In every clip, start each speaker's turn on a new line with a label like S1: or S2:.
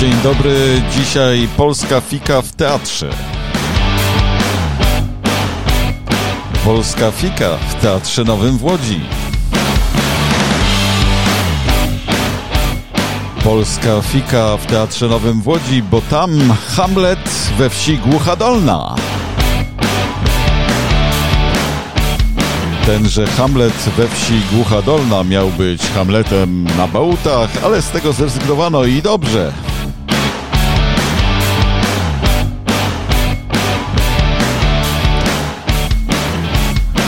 S1: Dzień dobry, dzisiaj Polska Fika w teatrze. Polska Fika w Teatrze Nowym w Łodzi. Polska Fika w Teatrze Nowym w Łodzi, bo tam Hamlet we wsi Głucha Dolna. Tenże Hamlet we wsi Głucha Dolna miał być Hamletem na bałutach, ale z tego zrezygnowano i dobrze.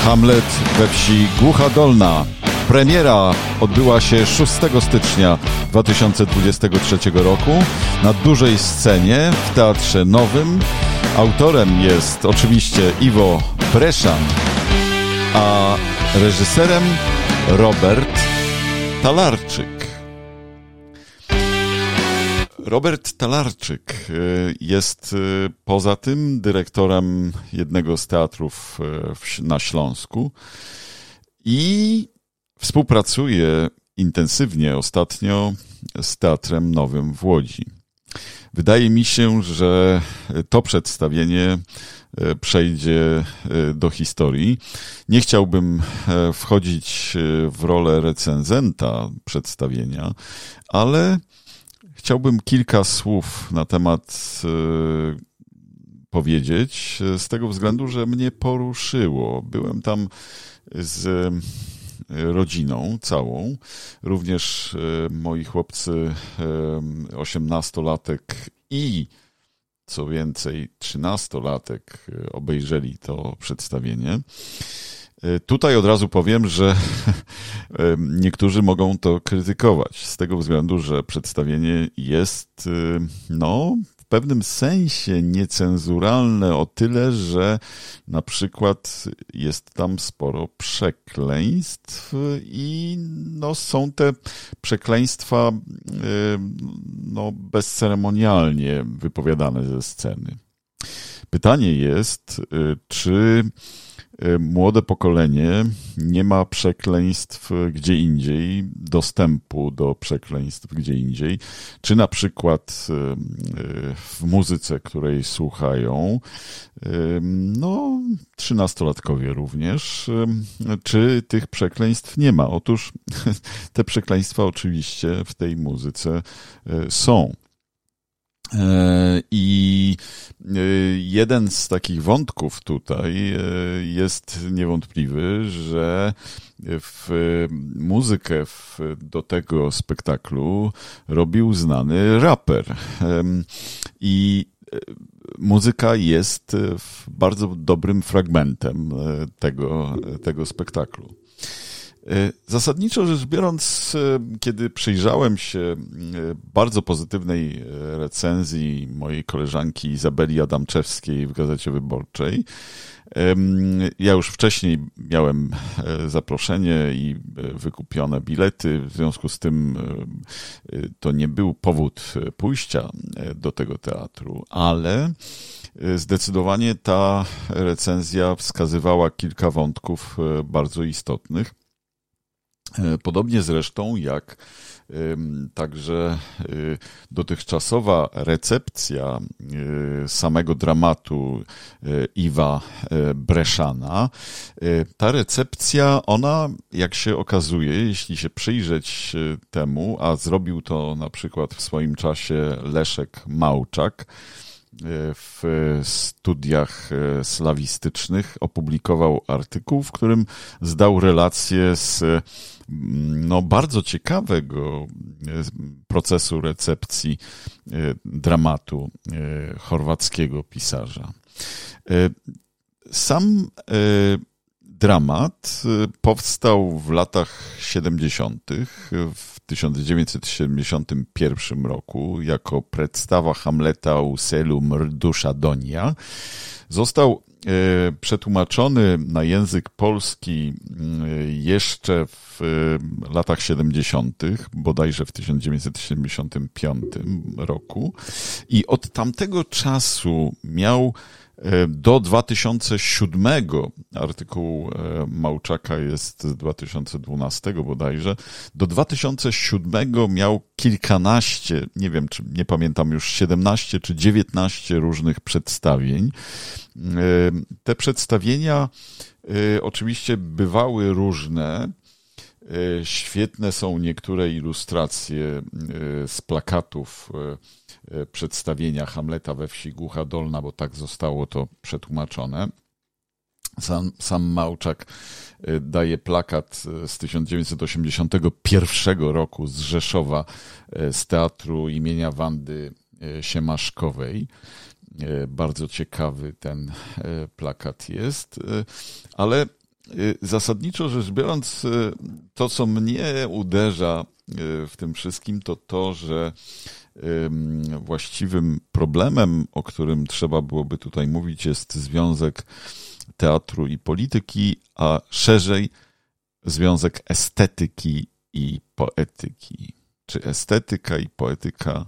S1: Hamlet we wsi Głucha Dolna. Premiera odbyła się 6 stycznia 2023 roku na dużej scenie w Teatrze Nowym. Autorem jest oczywiście Iwo Breszan, a reżyserem Robert Talarczyk. Robert Talarczyk y, jest y, poza tym dyrektorem jednego z teatrów y, na Śląsku i współpracuje intensywnie ostatnio z Teatrem Nowym w Łodzi. Wydaje mi się, że to przedstawienie przejdzie do historii. Nie chciałbym wchodzić w rolę recenzenta przedstawienia, ale Chciałbym kilka słów na temat y, powiedzieć, z tego względu, że mnie poruszyło. Byłem tam z y, rodziną całą, również y, moi chłopcy osiemnastolatek i co więcej, trzynastolatek obejrzeli to przedstawienie. E, tutaj od razu powiem, że e, niektórzy mogą to krytykować z tego względu, że przedstawienie jest e, no, w pewnym sensie niecenzuralne o tyle, że na przykład jest tam sporo przekleństw i no, są te przekleństwa no, bezceremonialnie wypowiadane ze sceny. Pytanie jest, czy Y, młode pokolenie nie ma przekleństw gdzie indziej, dostępu do przekleństw gdzie indziej, czy na przykład y, y, w muzyce, której słuchają, no, trzynastolatkowie również, czy tych przekleństw nie ma? Otóż te przekleństwa oczywiście w tej muzyce są. I jeden z takich wątków tutaj e, jest niewątpliwy, że w muzykę w, do tego spektaklu robił znany raper. I muzyka jest bardzo dobrym fragmentem tego, tego spektaklu. E, zasadniczo rzecz biorąc, e, kiedy przyjrzałem się e, bardzo pozytywnej recenzji mojej koleżanki Izabeli Adamczewskiej w Gazecie Wyborczej, ja już wcześniej miałem zaproszenie i wykupione bilety, w związku z tym to nie był powód pójścia do tego teatru, ale zdecydowanie ta recenzja wskazywała kilka wątków bardzo istotnych. E, podobnie zresztą jak także e, dotychczasowa recepcja e, samego dramatu Iwa Breszana, ta recepcja, ona, jak się okazuje, jeśli się przyjrzeć temu, a zrobił to na przykład w swoim czasie Leszek Małczak, w studiach slawistycznych opublikował artykuł, w którym zdał relację z no, bardzo ciekawego e, procesu recepcji e, dramatu e, chorwackiego pisarza. Sam dramat powstał w latach 70. w 1971 roku jako przedstawa Hamleta u Selu Mrdusza Donia. Został E, przetłumaczony na język polski e, jeszcze w e, latach 70., bodajże w 1975 roku. I od tamtego czasu miał Do 2007 artykuł Małczaka jest z 2012 bodajże. Do 2007 miał kilkanaście, nie wiem, czy nie pamiętam już 17 czy 19 różnych przedstawień. Te przedstawienia oczywiście bywały różne. Świetne są niektóre ilustracje z plakatów przedstawienia Hamleta we wsi Głucha Dolna, bo tak zostało to przetłumaczone. Sam, sam Małczak daje plakat z 1981 roku z Rzeszowa, z teatru imienia Wandy Siemaszkowej. Bardzo ciekawy ten plakat jest, ale zasadniczo rzecz biorąc, to co mnie uderza w tym wszystkim, to to, że właściwym problemem, o którym trzeba byłoby tutaj mówić, jest związek teatru i polityki, a szerzej związek estetyki i poetyki. Czy estetyka i poetyka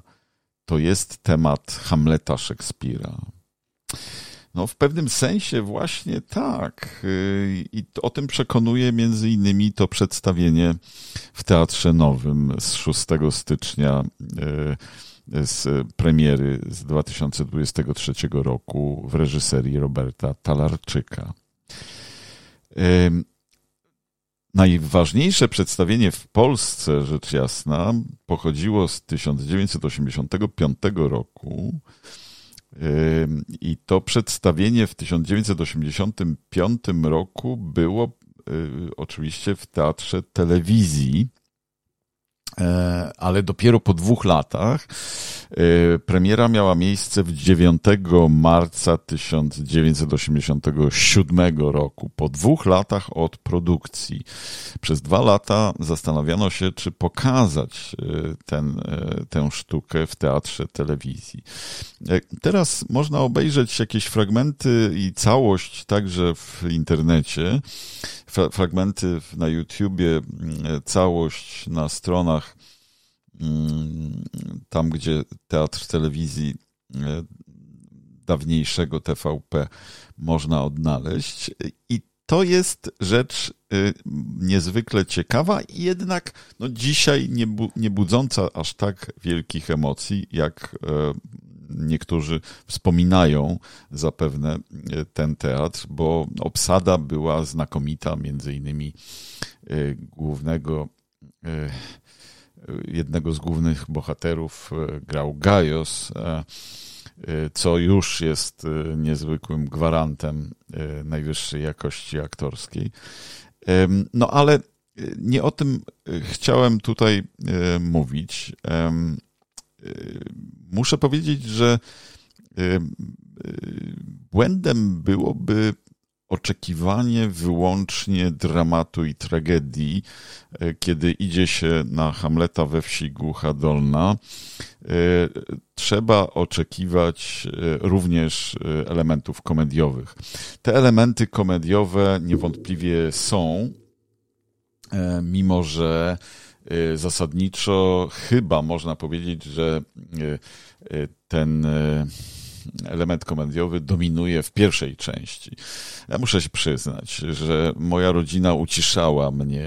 S1: to jest temat Hamleta Szekspira? No, w pewnym sensie właśnie tak. I o tym przekonuje między innymi to przedstawienie w Teatrze Nowym z 6 stycznia e, z premiery z 2023 roku w reżyserii Roberta Talarczyka. Najważniejsze przedstawienie w Polsce, rzecz jasna, pochodziło z 1985 roku i to przedstawienie w 1985 roku było y, oczywiście w teatrze telewizji ale dopiero po dwóch latach e, premiera miała miejsce w 9 marca 1987 roku, po dwóch latach od produkcji. Przez dwa lata zastanawiano się, czy pokazać e, ten, tę sztukę w teatrze telewizji. Teraz można obejrzeć jakieś fragmenty i całość także w internecie fragmenty na YouTubie, całość na stronach tam, gdzie teatr telewizji e, dawniejszego TVP można odnaleźć. I to jest rzecz e, niezwykle ciekawa i jednak no, dzisiaj nie, bu nie budząca aż tak wielkich emocji, jak e, niektórzy wspominają zapewne ten teatr, bo obsada była znakomita, między innymi głównego jednego z głównych bohaterów grał Gajos, co już jest niezwykłym gwarantem najwyższej jakości aktorskiej. No ale nie o tym chciałem tutaj mówić. Muszę powiedzieć, że błędem byłoby oczekiwanie wyłącznie dramatu i tragedii, y, kiedy idzie się na Hamleta we wsi Głucha Dolna. Trzeba oczekiwać również elementów komediowych. Te elementy komediowe niewątpliwie są, mimo że zasadniczo chyba można powiedzieć, że ten element komediowy dominuje w pierwszej części. Ja muszę się przyznać, że moja rodzina uciszała mnie,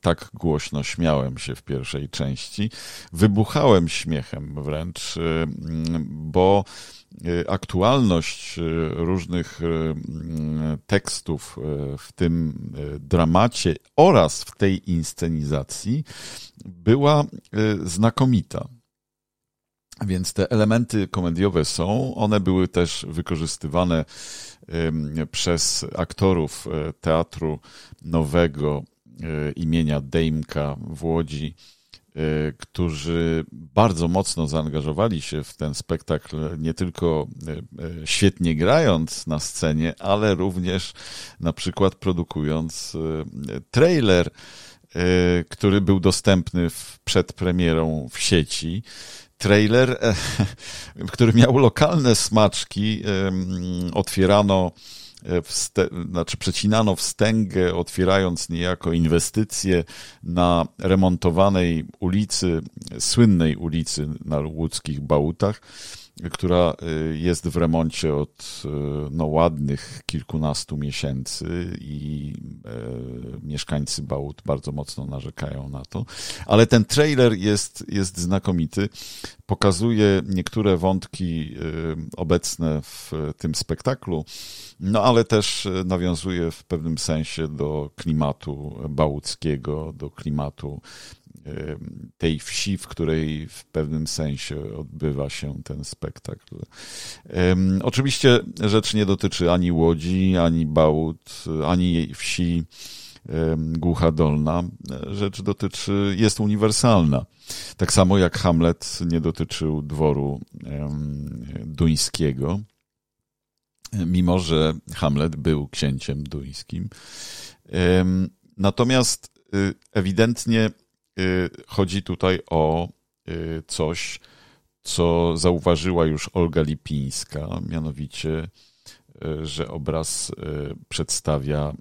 S1: tak głośno śmiałem się w pierwszej części. Wybuchałem śmiechem wręcz, bo aktualność różnych tekstów w tym dramacie oraz w tej inscenizacji była znakomita. Więc te elementy komediowe są, one były też wykorzystywane przez aktorów e, Teatru Nowego e, imienia Dejmka w Łodzi, e, którzy bardzo mocno zaangażowali się w ten spektakl, nie tylko świetnie grając na scenie, ale również na przykład produkując trailer, który był dostępny przed premierą w sieci trailer, e, który miał lokalne smaczki. Otwierano, e, wste, znaczy przecinano wstęgę, otwierając niejako inwestycje na remontowanej ulicy, słynnej ulicy na łódzkich Bałutach. Która jest w remoncie od no, ładnych kilkunastu miesięcy i e, mieszkańcy Bałut bardzo mocno narzekają na to. Ale ten trailer jest, jest znakomity. Pokazuje niektóre wątki obecne w tym spektaklu, no ale też nawiązuje w pewnym sensie do klimatu bałuckiego, do klimatu tej wsi, w której w pewnym sensie odbywa się ten spektakl. Oczywiście rzecz nie dotyczy ani Łodzi, ani Bałut, ani wsi Głucha Dolna. Rzecz dotyczy, jest uniwersalna. Tak samo jak Hamlet nie dotyczył dworu duńskiego, mimo że Hamlet był księciem duńskim. Natomiast y, ewidentnie chodzi tutaj o y, coś, co zauważyła już Olga Lipińska, mianowicie, y, że obraz przedstawia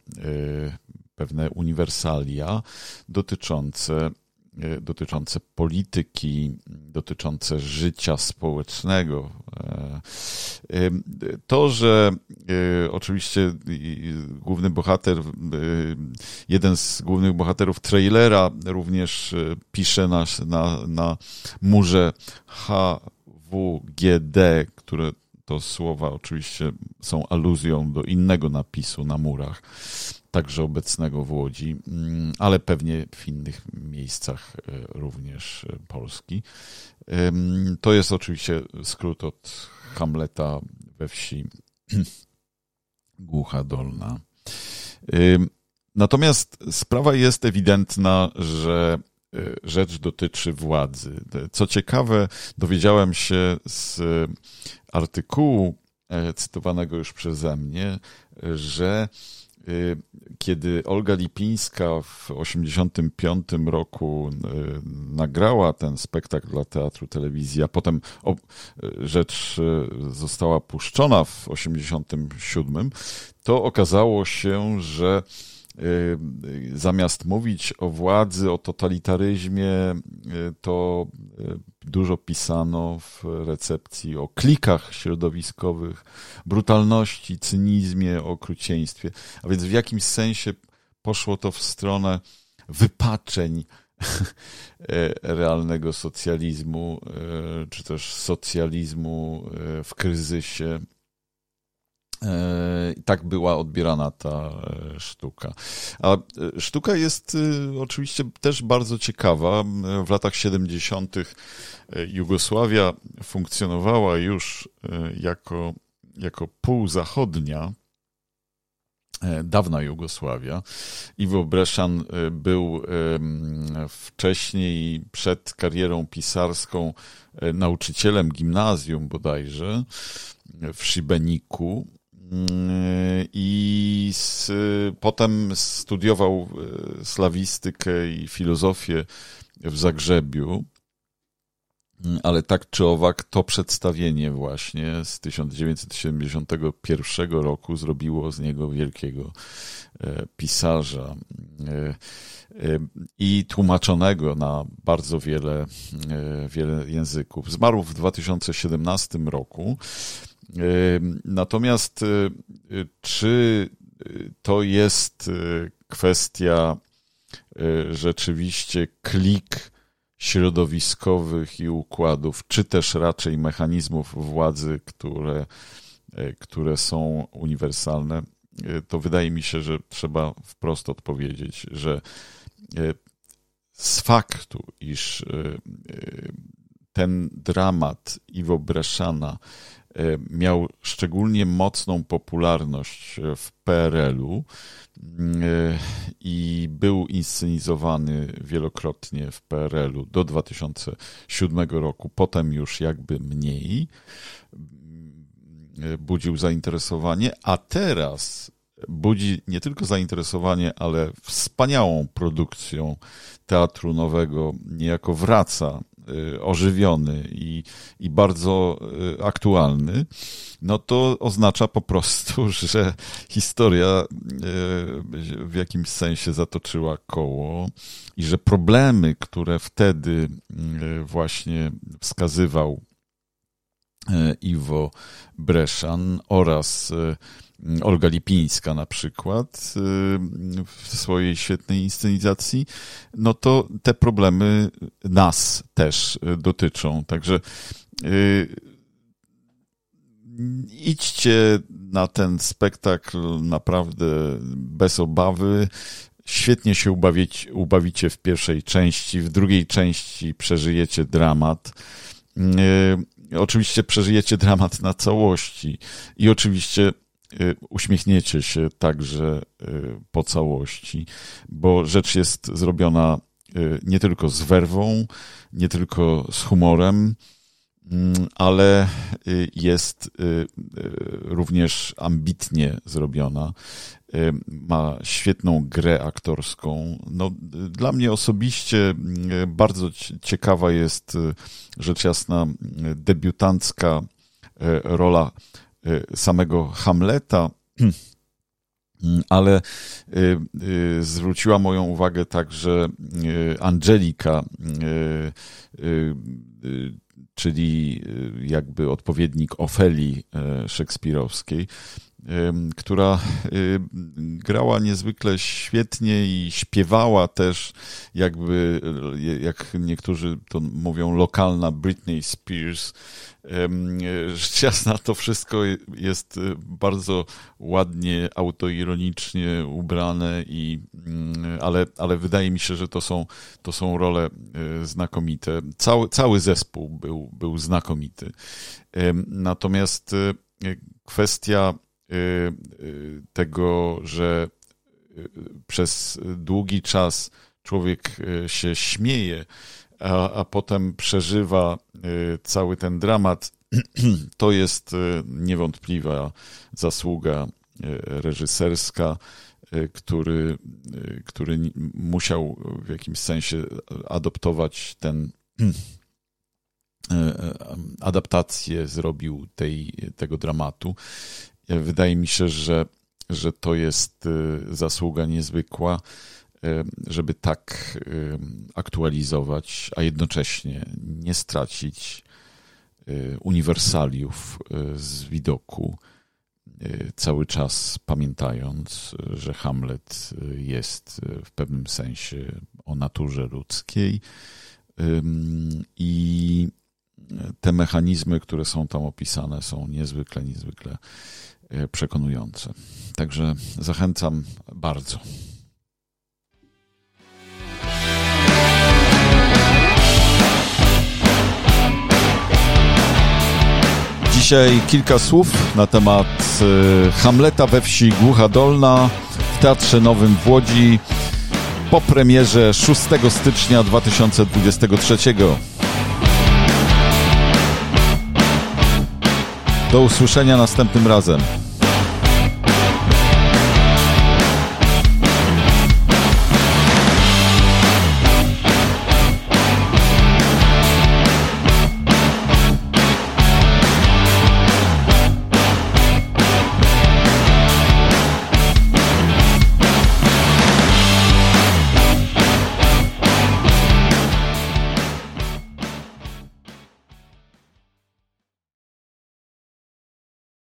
S1: pewne uniwersalia dotyczące dotyczące polityki, dotyczące życia społecznego. E, e, to, że oczywiście główny bohater, jeden z głównych bohaterów trailera również pisze na, na, na murze HWGD, które to słowa oczywiście są aluzją do innego napisu na murach także obecnego w Łodzi, mm, ale pewnie w innych miejscach e, również Polski. To jest oczywiście skrót od Hamleta we wsi Głucha Dolna. Natomiast sprawa jest ewidentna, że rzecz dotyczy władzy. Co ciekawe, dowiedziałem się z artykułu cytowanego już przeze mnie, że Y, kiedy Olga Lipińska w 1985 roku y, nagrała ten spektakl dla Teatru Telewizji, a potem rzecz y, została puszczona w 1987, to okazało się, że zamiast mówić o władzy, o totalitaryzmie, to dużo pisano w recepcji o klikach środowiskowych, brutalności, cynizmie, okrucieństwie. A więc w jakimś sensie poszło to w stronę wypaczeń realnego socjalizmu, czy też socjalizmu w kryzysie E, tak była odbierana ta e, sztuka. A e, sztuka jest oczywiście też bardzo ciekawa. W latach 70. Jugosławia funkcjonowała już jako, jako półzachodnia, dawna Jugosławia. Iwo Breszan był wcześniej, przed karierą pisarską, nauczycielem gimnazjum bodajże w Szybeniku i z, potem studiował e, slawistykę i filozofię w Zagrzebiu. Ale tak czy owak, to przedstawienie właśnie z 1971 roku zrobiło z niego wielkiego pisarza i tłumaczonego na bardzo wiele, wiele języków. Zmarł w 2017 roku. Natomiast y, y, czy to jest y, kwestia rzeczywiście klik środowiskowych i układów, czy też raczej mechanizmów władzy, które, które są uniwersalne, to wydaje mi się, że trzeba wprost odpowiedzieć, że z faktu, iż ten dramat Iwo Breszana miał szczególnie mocną popularność w PRL-u e, i był inscenizowany wielokrotnie w PRL-u do 2007 roku, potem już jakby mniej e, budził zainteresowanie, a teraz budzi nie tylko zainteresowanie, ale wspaniałą produkcją teatru nowego, niejako wraca ożywiony i, i bardzo y, aktualny, no to oznacza po prostu, że historia y, w jakimś sensie zatoczyła koło i że problemy, które wtedy właśnie wskazywał Iwo Breszan oraz Olga Lipińska na przykład w swojej świetnej inscenizacji, no to te problemy nas też dotyczą. Także idźcie na ten spektakl naprawdę bez obawy. Świetnie się ubawić, ubawicie w pierwszej części, w drugiej części przeżyjecie dramat. Oczywiście przeżyjecie dramat na całości i oczywiście uśmiechniecie się także yy, po całości, bo rzecz jest zrobiona nie tylko z werwą, nie tylko z humorem, Mm, ale y, jest y, y, również ambitnie zrobiona. Ma świetną grę aktorską. No, dla mnie osobiście bardzo ciekawa jest rzecz jasna debiutancka rola samego Hamleta. Ale zwróciła moją uwagę także Angelika, czyli y, jakby odpowiednik Ofeli e, szekspirowskiej, która grała niezwykle świetnie i śpiewała też jakby, y, jak niektórzy to mówią, lokalna Britney Spears. Rzecz jasna, to wszystko jest bardzo ładnie, autoironicznie ubrane, i, mm, ale, ale wydaje mi się, że to są, to są role znakomite. Cały, cały zespół był, był znakomity. Natomiast kwestia tego, że y, przez długi czas człowiek się śmieje, a, a potem przeżywa cały ten dramat, to jest niewątpliwa zasługa reżyserska, który, który musiał w jakimś sensie adoptować ten adaptację zrobił tej, tego dramatu Wydaje mi się, że, że to jest y, zasługa niezwykła, y, żeby tak y, aktualizować, a jednocześnie nie stracić uniwersaliów z widoku, cały czas pamiętając, że Hamlet jest w pewnym sensie o naturze ludzkiej. I te mechanizmy, które są tam opisane, są niezwykle, niezwykle przekonujące. Także zachęcam bardzo. Dzisiaj kilka słów na temat e, Hamleta we wsi Głucha Dolna w Teatrze Nowym w Łodzi po premierze 6 stycznia 2023. Do usłyszenia następnym razem.